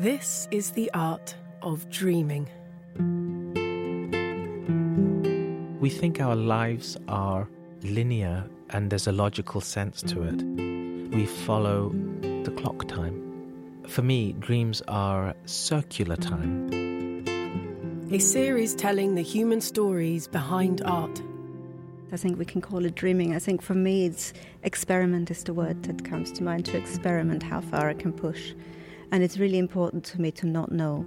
This is the art of dreaming. We think our lives are linear and there's a logical sense to it. We follow the clock time. For me, dreams are circular time. A series telling the human stories behind art. I think we can call it dreaming. I think for me, it's experiment is the word that comes to mind to experiment how far I can push. And it's really important to me to not know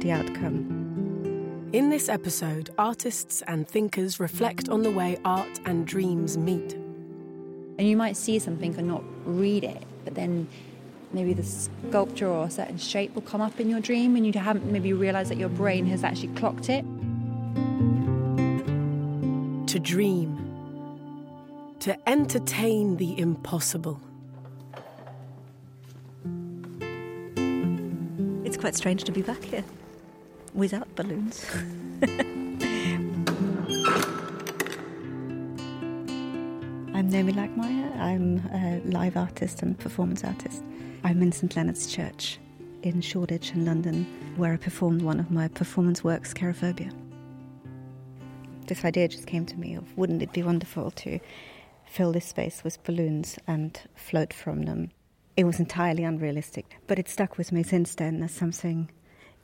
the outcome. In this episode, artists and thinkers reflect on the way art and dreams meet. And you might see something and not read it, but then maybe the sculpture or a certain shape will come up in your dream and you haven't maybe realized that your brain has actually clocked it. To dream. To entertain the impossible. Quite strange to be back here without balloons. I'm Noëmi Lakmaier. I'm a live artist and performance artist. I'm in St Leonard's Church in Shoreditch in London, where I performed one of my performance works, Cherophobia. This idea just came to me of wouldn't it be wonderful to fill this space with balloons and float from them. It was entirely unrealistic, but it stuck with me since then as something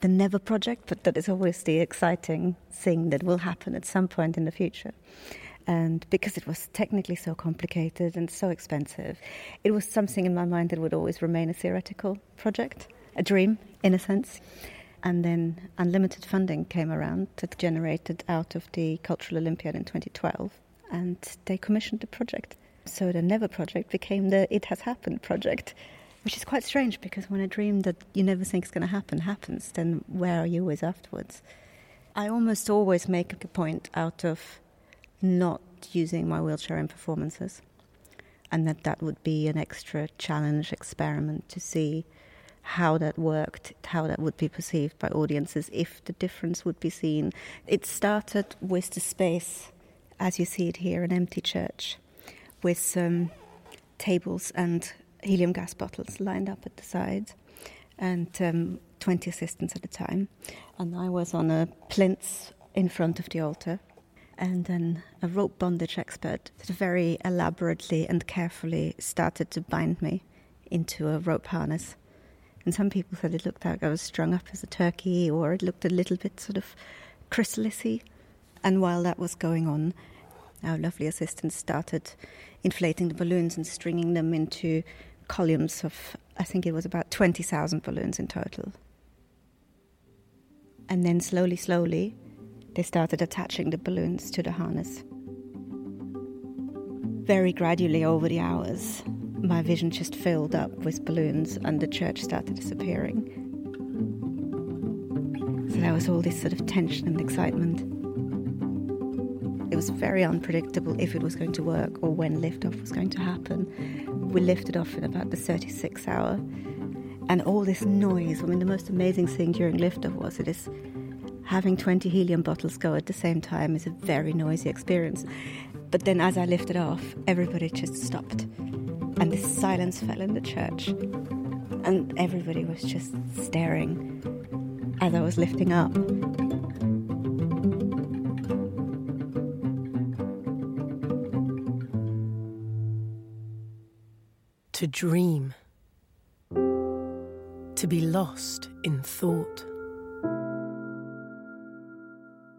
the never project, but that is always the exciting thing that will happen at some point in the future. And because it was technically so complicated and so expensive, it was something in my mind that would always remain a theoretical project, a dream in a sense. And then unlimited funding came around that generated out of the Cultural Olympiad in 2012, and they commissioned the project. So the Never project became the It Has Happened project, which is quite strange because when a dream that you never think is going to happen happens, then where are you always afterwards? I almost always make a point out of not using my wheelchair in performances, and that that would be an extra challenge experiment to see how that worked, how that would be perceived by audiences, if the difference would be seen. It started with the space, as you see it here, an empty church, with some tables and helium gas bottles lined up at the sides, and um, 20 assistants at a time. And I was on a plinth in front of the altar and then a rope bondage expert very elaborately and carefully started to bind me into a rope harness. And some people said it looked like I was strung up as a turkey, or it looked a little bit sort of chrysalisy. And while that was going on, our lovely assistants started inflating the balloons and stringing them into columns of, I think it was about 20,000 balloons in total. And then slowly, slowly, they started attaching the balloons to the harness. Very gradually over the hours, my vision just filled up with balloons and the church started disappearing. So there was all this sort of tension and excitement. It was very unpredictable if it was going to work or when liftoff was going to happen. We lifted off in about the 36th hour. And all this noise, I mean, the most amazing thing during liftoff was it is having 20 helium bottles go at the same time is a very noisy experience. But then as I lifted off, everybody just stopped. And this silence fell in the church. And everybody was just staring as I was lifting up. Dream. To be lost in thought.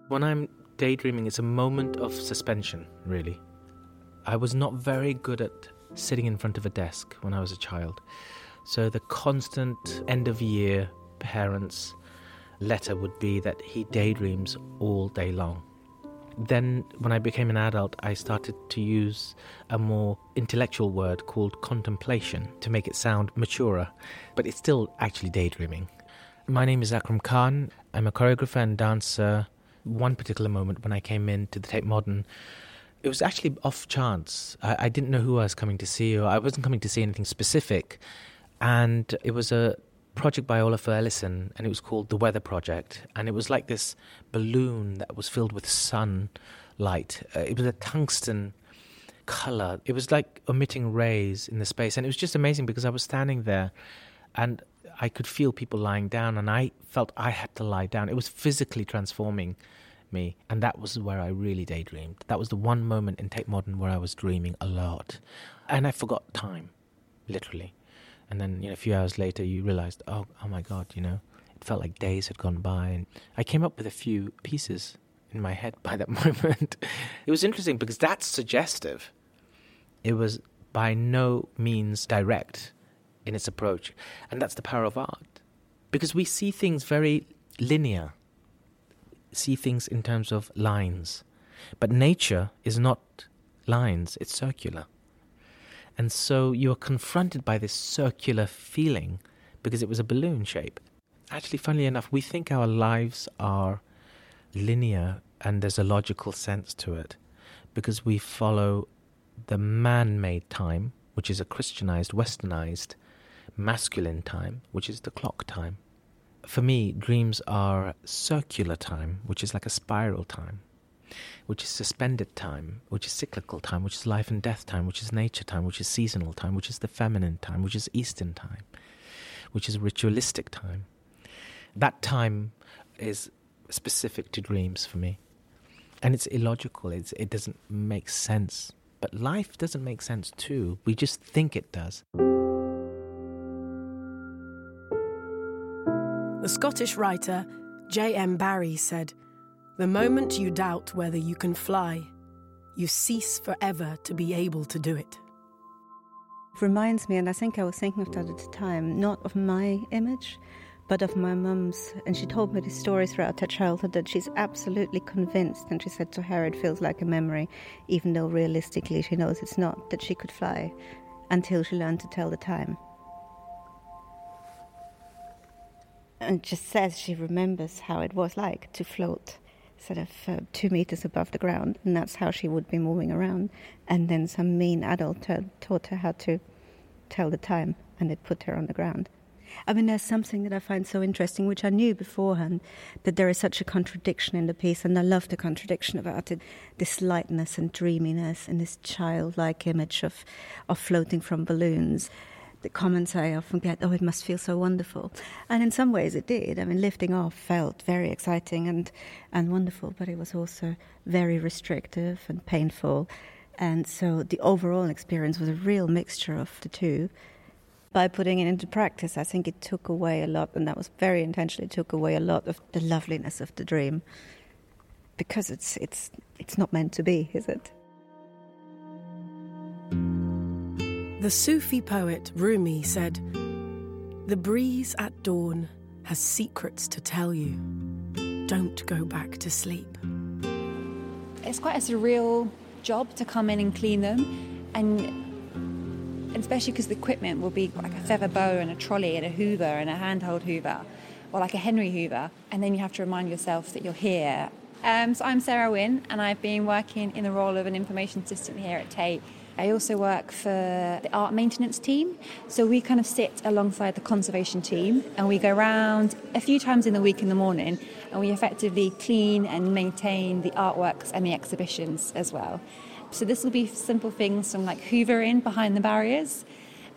When I'm daydreaming, it's a moment of suspension, really. I was not very good at sitting in front of a desk when I was a child. So the constant end of year parents' letter would be that he daydreams all day long. Then, when I became an adult, I started to use a more intellectual word called contemplation to make it sound maturer, but it's still actually daydreaming. My name is Akram Khan. I'm a choreographer and dancer. One particular moment when I came in to the Tate Modern, it was actually off chance. I, I didn't know who I was coming to see, or I wasn't coming to see anything specific. And it was a project by Olafur Eliasson, and it was called The Weather Project. And it was like this balloon that was filled with sunlight. Uh, it was a tungsten color. It was like emitting rays in the space. And it was just amazing because I was standing there and I could feel people lying down, and I felt I had to lie down. It was physically transforming me, and that was where I really daydreamed. That was the one moment in Tate Modern where I was dreaming a lot, and I forgot time, literally. And then you know, a few hours later, you realized, oh, oh my God, you know, it felt like days had gone by, and I came up with a few pieces in my head by that moment. it was interesting because that's suggestive. It was by no means direct in its approach. And that's the power of art. Because we see things very linear, see things in terms of lines. But nature is not lines, it's circular. And so you're confronted by this circular feeling because it was a balloon shape. Actually, funnily enough, we think our lives are linear and there's a logical sense to it because we follow the man made time, which is a Christianized, westernized, masculine time, which is the clock time. For me, dreams are circular time, which is like a spiral time, which is suspended time, which is cyclical time, which is life and death time, which is nature time, which is seasonal time, which is the feminine time, which is Eastern time, which is ritualistic time. That time is specific to dreams for me. And it's illogical, it's, it doesn't make sense. But life doesn't make sense too. We just think it does. The Scottish writer J.M. Barrie said, The moment you doubt whether you can fly, you cease forever to be able to do it. It reminds me, and I think I was thinking of that at the time, not of my image, but of my mum's. And she told me the story throughout her childhood that she's absolutely convinced, and she said to her, it feels like a memory, even though realistically she knows it's not, that she could fly until she learned to tell the time. And just says she remembers how it was like to float sort of uh, two meters above the ground, and that's how she would be moving around. And then some mean adult t- taught her how to tell the time, and it put her on the ground. I mean, there's something that I find so interesting, which I knew beforehand, that there is such a contradiction in the piece, and I love the contradiction about it this lightness and dreaminess, and this childlike image of, of floating from balloons. The comments I often get, oh, it must feel so wonderful. And in some ways it did. I mean, lifting off felt very exciting and, and wonderful, but it was also very restrictive and painful. And so the overall experience was a real mixture of the two by putting it into practice, I think it took away a lot, and that was very intentionally took away a lot of the loveliness of the dream, because it's it's it's not meant to be, is it? The Sufi poet Rumi said, "The breeze at dawn has secrets to tell you. Don't go back to sleep." It's quite a surreal job to come in and clean them, and especially because the equipment will be like a feather bow and a trolley and a hoover and a handheld hoover or like a Henry Hoover and then you have to remind yourself that you're here. Um, so I'm Sarah Wynne and I've been working in the role of an information assistant here at Tate. I also work for the art maintenance team. So we kind of sit alongside the conservation team and we go around a few times in the week in the morning and we effectively clean and maintain the artworks and the exhibitions as well. So this will be simple things from like hoovering behind the barriers.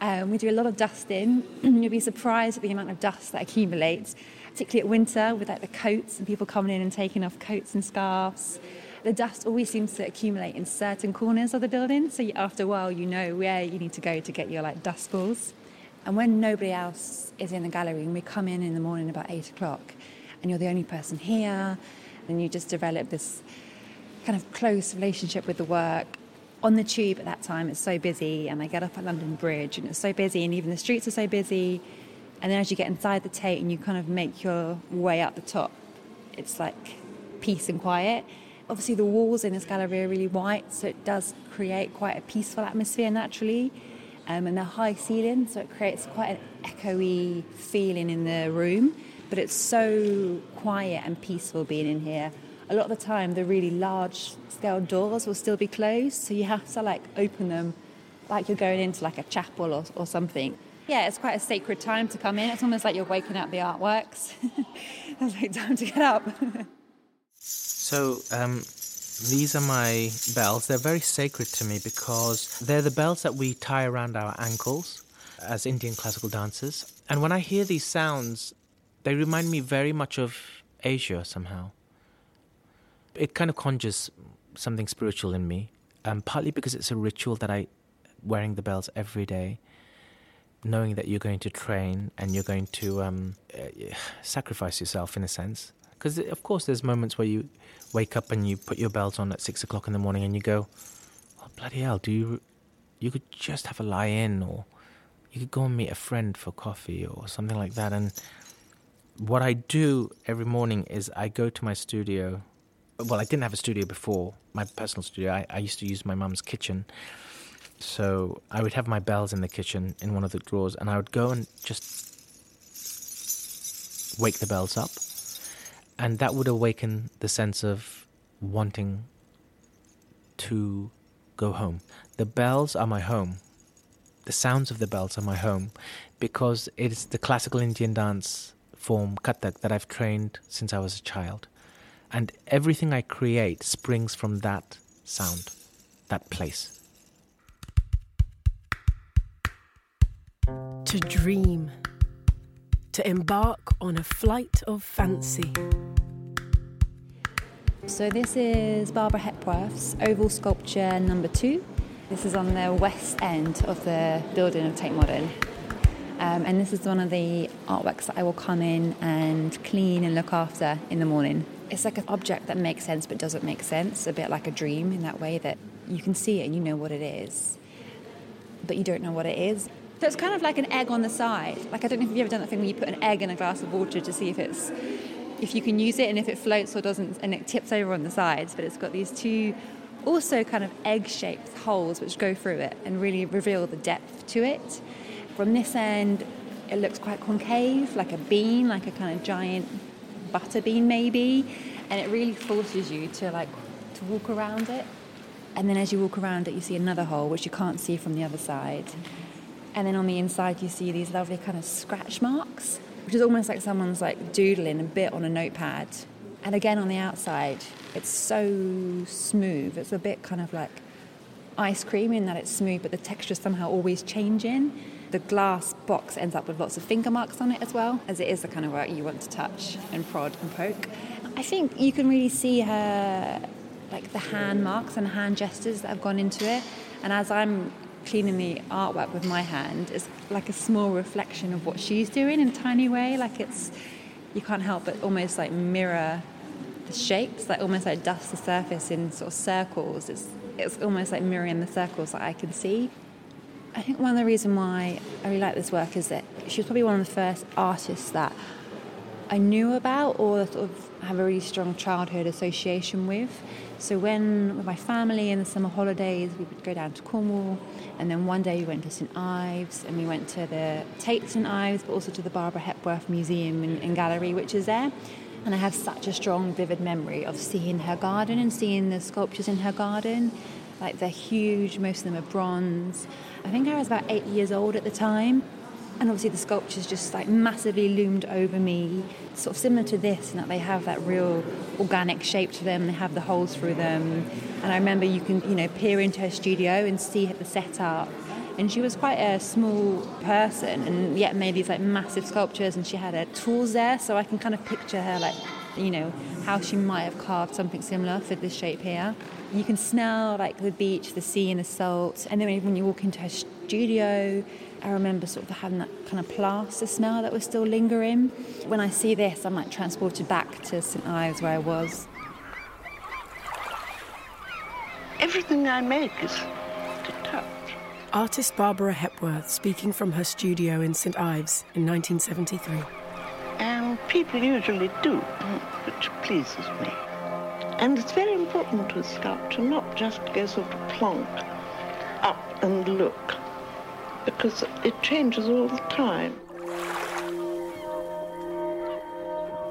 Um, we do a lot of dusting. You'll be surprised at the amount of dust that accumulates, particularly at winter with like the coats and people coming in and taking off coats and scarves. The dust always seems to accumulate in certain corners of the building, so after a while you know where you need to go to get your like dust balls. And when nobody else is in the gallery, and we come in in the morning about eight o'clock, and you're the only person here, and you just develop this kind of close relationship with the work. On the tube at that time, it's so busy, and I get up at London Bridge, and it's so busy, and even the streets are so busy. And then as you get inside the Tate and you kind of make your way up the top, it's like peace and quiet. Obviously, the walls in this gallery are really white, so it does create quite a peaceful atmosphere naturally. Um, and they're high ceiling, so it creates quite an echoey feeling in the room. But it's so quiet and peaceful being in here a lot of the time the really large scale doors will still be closed, so you have to like open them like you're going into like a chapel or, or something. Yeah, it's quite a sacred time to come in. It's almost like you're waking up the artworks. it's like time to get up. so, um, these are my bells. They're very sacred to me because they're the bells that we tie around our ankles as Indian classical dancers. And when I hear these sounds, they remind me very much of Asia somehow. It kind of conjures something spiritual in me, um, partly because it's a ritual that I, wearing the bells every day, knowing that you're going to train and you're going to um, uh, sacrifice yourself in a sense. Because of course, there's moments where you wake up and you put your bells on at six o'clock in the morning and you go, oh, "Bloody hell! Do you? You could just have a lie in, or you could go and meet a friend for coffee or something like that." And what I do every morning is I go to my studio. Well, I didn't have a studio before, my personal studio. I, I used to use my mum's kitchen. So I would have my bells in the kitchen in one of the drawers, and I would go and just wake the bells up. And that would awaken the sense of wanting to go home. The bells are my home. The sounds of the bells are my home because it is the classical Indian dance form Kathak that I've trained since I was a child. And everything I create springs from that sound, that place. To dream. To embark on a flight of fancy. So this is Barbara Hepworth's oval sculpture number two. This is on the west end of the building of Tate Modern. Um, and this is one of the artworks that I will come in and clean and look after in the morning. It's like an object that makes sense but doesn't make sense, a bit like a dream in that way that you can see it and you know what it is, but you don't know what it is. So it's kind of like an egg on the side. Like I don't know if you've ever done that thing where you put an egg in a glass of water to see if it's if you can use it and if it floats or doesn't and it tips over on the sides, but it's got these two also kind of egg-shaped holes which go through it and really reveal the depth to it. From this end, it looks quite concave, like a bean, like a kind of giant butter bean maybe, and it really forces you to like to walk around it. And then as you walk around it, you see another hole which you can't see from the other side. And then on the inside, you see these lovely kind of scratch marks, which is almost like someone's like doodling a bit on a notepad. And again, on the outside, it's so smooth. It's a bit kind of like ice cream in that it's smooth, but the texture somehow always changing. The glass box ends up with lots of finger marks on it as well, as it is the kind of work you want to touch and prod and poke. I think you can really see her, like the hand marks and hand gestures that have gone into it. And as I'm cleaning the artwork with my hand, is like a small reflection of what she's doing in a tiny way. Like it's, you can't help but almost like mirror the shapes, like almost like dust the surface in sort of circles. It's, it's almost like mirroring the circles that I can see. I think one of the reasons why I really like this work is that she was probably one of the first artists that I knew about or sort of have a really strong childhood association with. So when with my family in the summer holidays, we would go down to Cornwall, and then one day we went to St Ives, and we went to the Tate St Ives, but also to the Barbara Hepworth Museum and, and Gallery, which is there. And I have such a strong, vivid memory of seeing her garden and seeing the sculptures in her garden. Like they're huge, most of them are bronze. I think I was about eight years old at the time. And obviously the sculptures just like massively loomed over me, sort of similar to this, in that they have that real organic shape to them. They have the holes through them, and I remember you can you know peer into her studio and see the setup. And she was quite a small person, and yet made these like massive sculptures. And she had her tools there, so I can kind of picture her like you know how she might have carved something similar for this shape here. You can smell like the beach, the sea, and the salt. And then when you walk into her studio, I remember sort of having that kind of plaster smell that was still lingering. When I see this, I'm like transported back to St Ives where I was. Everything I make is to touch. Artist Barbara Hepworth speaking from her studio in St Ives in 1973. And people usually do, which pleases me. And it's very important to a sculpture not just to go sort of plonk up and look, because it changes all the time.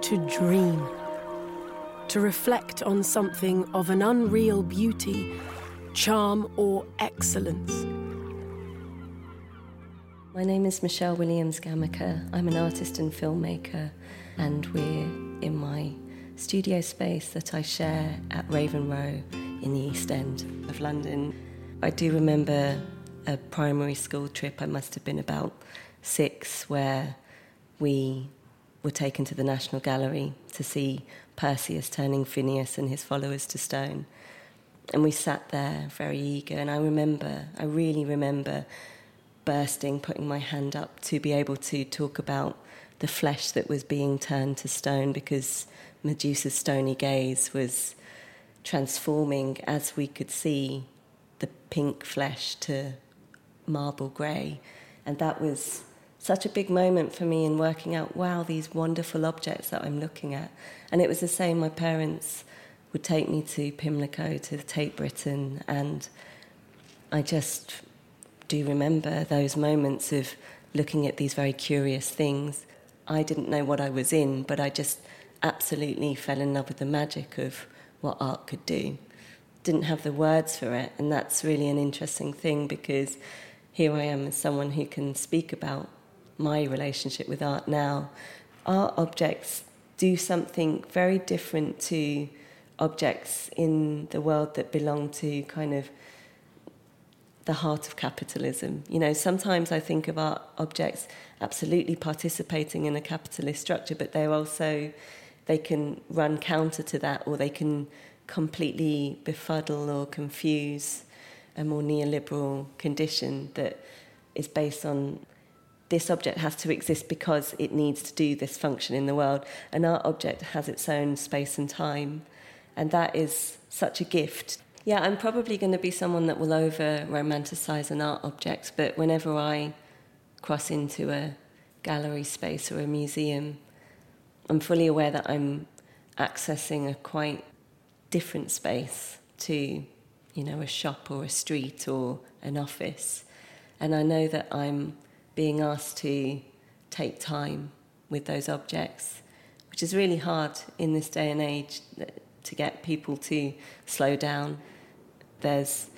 To dream. To reflect on something of an unreal beauty, charm, or excellence. My name is Michelle Williams Gamaker. I'm an artist and filmmaker, and we're in my studio space that I share at Raven Row in the East End of London. I do remember a primary school trip. I must have been about six, where we were taken to the National Gallery to see Perseus turning Phineas and his followers to stone. And we sat there very eager. And I remember, I really remember bursting, putting my hand up to be able to talk about the flesh that was being turned to stone because Medusa's stony gaze was transforming as we could see the pink flesh to marble grey. And that was such a big moment for me in working out wow, these wonderful objects that I'm looking at. And it was the same, my parents would take me to Pimlico, to Tate Britain, and I just do remember those moments of looking at these very curious things. I didn't know what I was in, but I just absolutely fell in love with the magic of what art could do. Didn't have the words for it, and that's really an interesting thing because here I am as someone who can speak about my relationship with art now. Art objects do something very different to objects in the world that belong to kind of the heart of capitalism. You know, sometimes I think of art objects absolutely participating in a capitalist structure, but they're also they can run counter to that or they can completely befuddle or confuse a more neoliberal condition that is based on this object has to exist because it needs to do this function in the world. An art object has its own space and time, and that is such a gift. Yeah, I'm probably going to be someone that will over romanticize an art object, but whenever I cross into a gallery space or a museum, I'm fully aware that I'm accessing a quite different space to, you know, a shop or a street or an office. And I know that I'm being asked to take time with those objects, which is really hard in this day and age uh, to get people to slow down. There's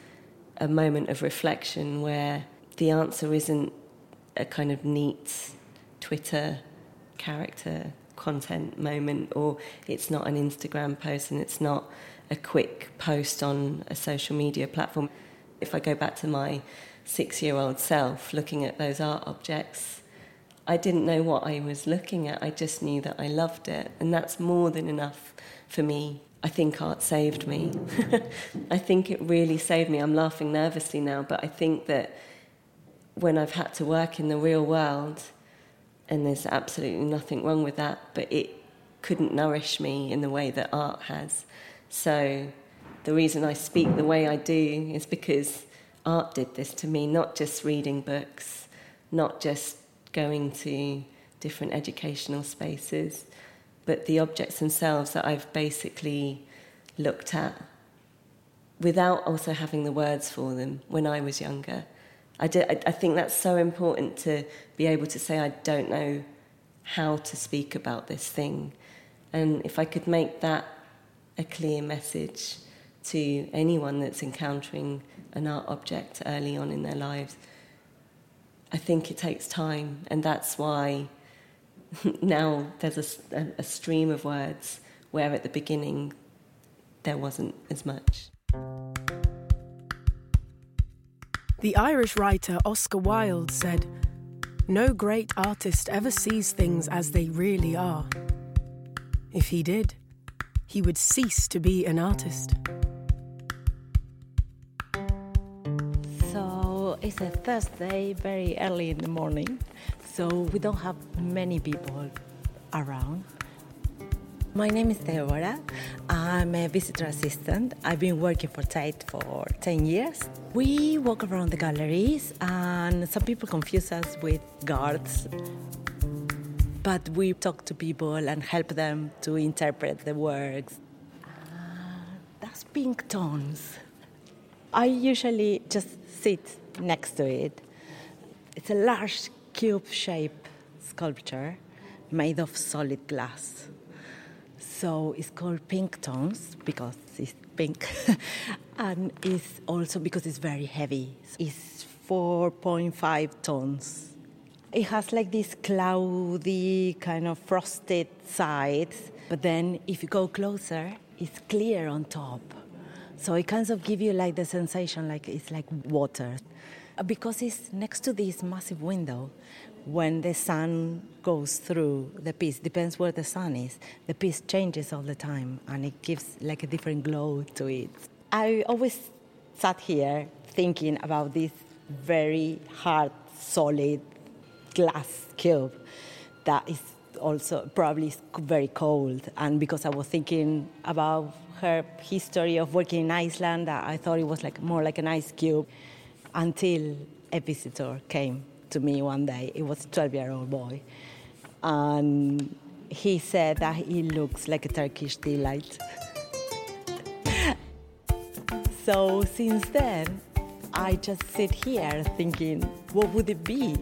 a moment of reflection where the answer isn't a kind of neat Twitter character content moment, or it's not an Instagram post and it's not a quick post on a social media platform. If I go back to my six year old self looking at those art objects, I didn't know what I was looking at. I just knew that I loved it. And that's more than enough for me. I think art saved me. I think it really saved me. I'm laughing nervously now, but I think that when I've had to work in the real world, and there's absolutely nothing wrong with that, but it couldn't nourish me in the way that art has. So the reason I speak the way I do is because art did this to me, not just reading books, not just going to different educational spaces, but the objects themselves that I've basically looked at without also having the words for them when I was younger. I, did, I, think that's so important to be able to say, I don't know how to speak about this thing. And if I could make that a clear message to anyone that's encountering an art object early on in their lives, I think it takes time. And that's why now there's a, a stream of words where at the beginning there wasn't as much. The Irish writer Oscar Wilde said, No great artist ever sees things as they really are. If he did, he would cease to be an artist. So it's a Thursday, very early in the morning, so we don't have many people around. My name is Debora. I'm a visitor assistant. I've been working for Tate for 10 years. We walk around the galleries, and some people confuse us with guards. But we talk to people and help them to interpret the works. Uh, that's pink tones. I usually just sit next to it. It's a large cube shaped sculpture made of solid glass. So it's called pink tones because it's pink, and it's also because it's very heavy. It's 4.5 tons. It has like this cloudy, kind of frosted sides, but then if you go closer, it's clear on top. So it kind of gives you like the sensation like it's like water. Uh, because it's next to this massive window, when the sun goes through the piece, depends where the sun is, the piece changes all the time and it gives like a different glow to it. I always sat here thinking about this very hard, solid glass cube that is also probably very cold. And because I was thinking about her history of working in Iceland, I thought it was like more like an ice cube until a visitor came to me one day. It was a 12 year old boy. And he said that he looks like a Turkish delight. so since then, I just sit here thinking, what would it be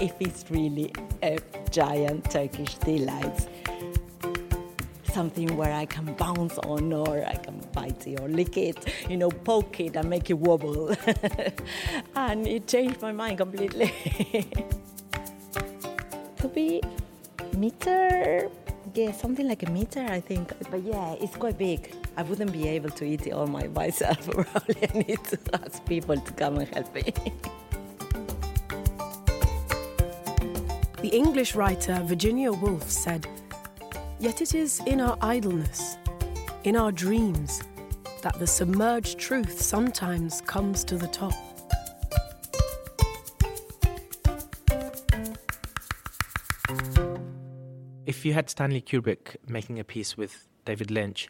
if it's really a giant Turkish delight? Something where I can bounce on, or I can bite it, or lick it, you know, poke it and make it wobble. and it changed my mind completely. Could be meter, yeah, something like a meter, I think. But yeah, it's quite big. I wouldn't be able to eat it all my myself. Probably I need to ask people to come and help me. The English writer Virginia Woolf said, Yet it is in our idleness, in our dreams, that the submerged truth sometimes comes to the top. If you had Stanley Kubrick making a piece with David Lynch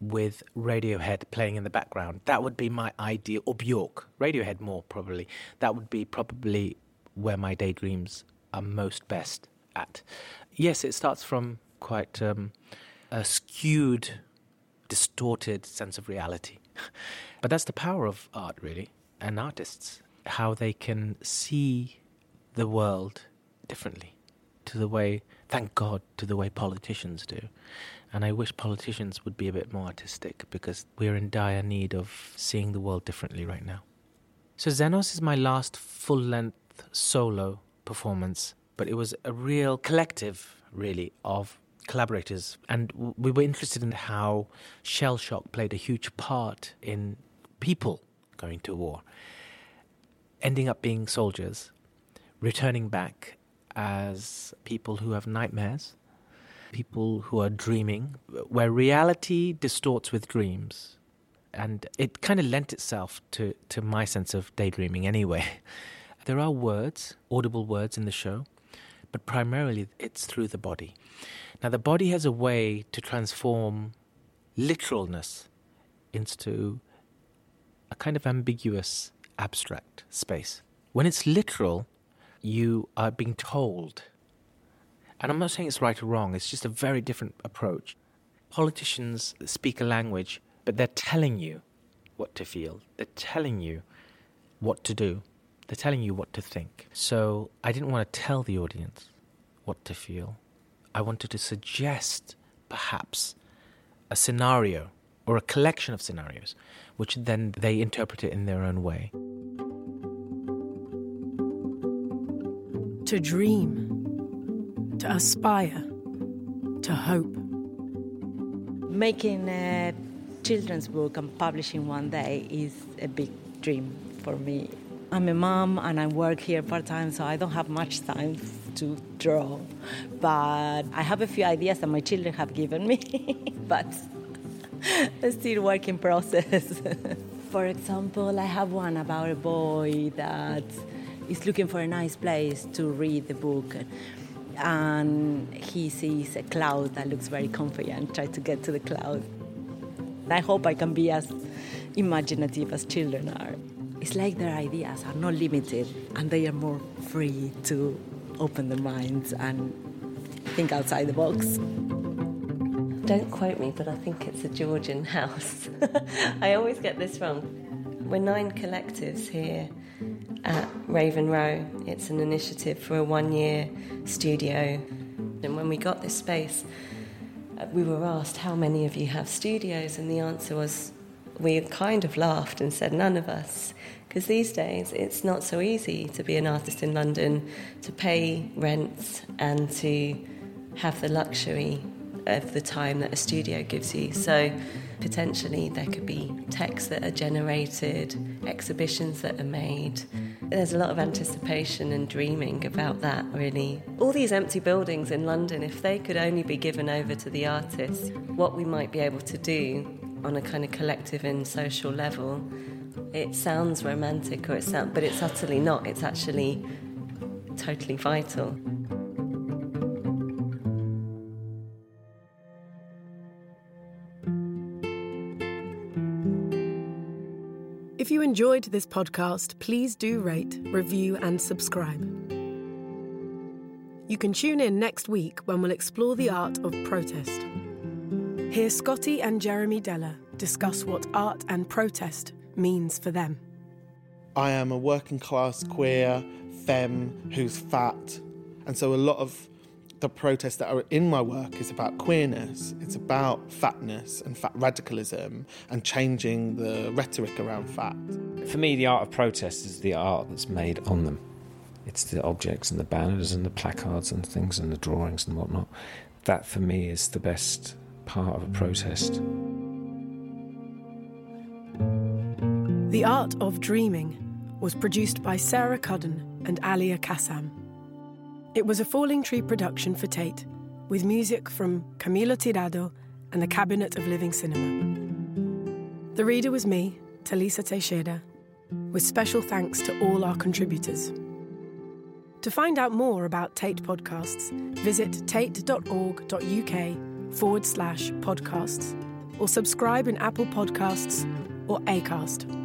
with Radiohead playing in the background, that would be my ideal, or Bjork, Radiohead more probably, that would be probably where my daydreams are most best at. Yes, it starts from quite um, a skewed, distorted sense of reality. but that's the power of art, really, and artists, how they can see the world differently to the way, thank God, to the way politicians do. And I wish politicians would be a bit more artistic because we're in dire need of seeing the world differently right now. So, Xenos is my last full length solo performance, but it was a real collective, really, of collaborators. And we were interested in how shell shock played a huge part in people going to war, ending up being soldiers, returning back as people who have nightmares, people who are dreaming, where reality distorts with dreams. And it kind of lent itself to, to my sense of daydreaming anyway. There are words, audible words in the show, but primarily it's through the body. Now, the body has a way to transform literalness into a kind of ambiguous, abstract space. When it's literal, you are being told. And I'm not saying it's right or wrong, it's just a very different approach. Politicians speak a language, but they're telling you what to feel, they're telling you what to do, they're telling you what to think. So I didn't want to tell the audience what to feel. I wanted to suggest, perhaps, a scenario or a collection of scenarios, which then they interpret it in their own way. To dream, to aspire, to hope. Making a children's book and publishing one day is a big dream for me. I'm a mom and I work here part time, so I don't have much time to draw. But I have a few ideas that my children have given me, but it's still work in process. For example, I have one about a boy that is looking for a nice place to read the book. And he sees a cloud that looks very comfy and tries to get to the cloud. I hope I can be as imaginative as children are. It's like their ideas are not limited and they are more free to open their minds and think outside the box. Don't quote me, but I think it's a Georgian house. I always get this wrong. We're nine collectives here at Raven Row. It's an initiative for a one year studio. And when we got this space, uh, we were asked, How many of you have studios? And the answer was, We kind of laughed and said, None of us. Because these days it's not so easy to be an artist in London, to pay rents, and to have the luxury of the time that a studio gives you. So potentially there could be texts that are generated, exhibitions that are made, there's a lot of anticipation and dreaming about that, really. All these empty buildings in London, if they could only be given over to the artists, what we might be able to do on a kind of collective and social level, it sounds romantic or it sounds, but it's utterly not. It's actually totally vital. If you enjoyed this podcast, please do rate, review, and subscribe. You can tune in next week when we'll explore the art of protest. Hear Scottee and Jeremy Deller discuss what art and protest means for them. I am a working class queer femme who's fat, and so a lot of the protests that are in my work is about queerness. It's about fatness and fat radicalism and changing the rhetoric around fat. For me, the art of protest is the art that's made on them. It's the objects and the banners and the placards and things and the drawings and whatnot. That for me is the best part of a protest. The Art of Dreaming was produced by Sarah Cudden and Alia Kassam. It was a Falling Tree production for Tate, with music from Camilo Tirado and the Cabinet of Living Cinema. The reader was me, Talisa Teixeira, with special thanks to all our contributors. To find out more about Tate podcasts, visit tate.org.uk forward slash podcasts or subscribe in Apple Podcasts or Acast.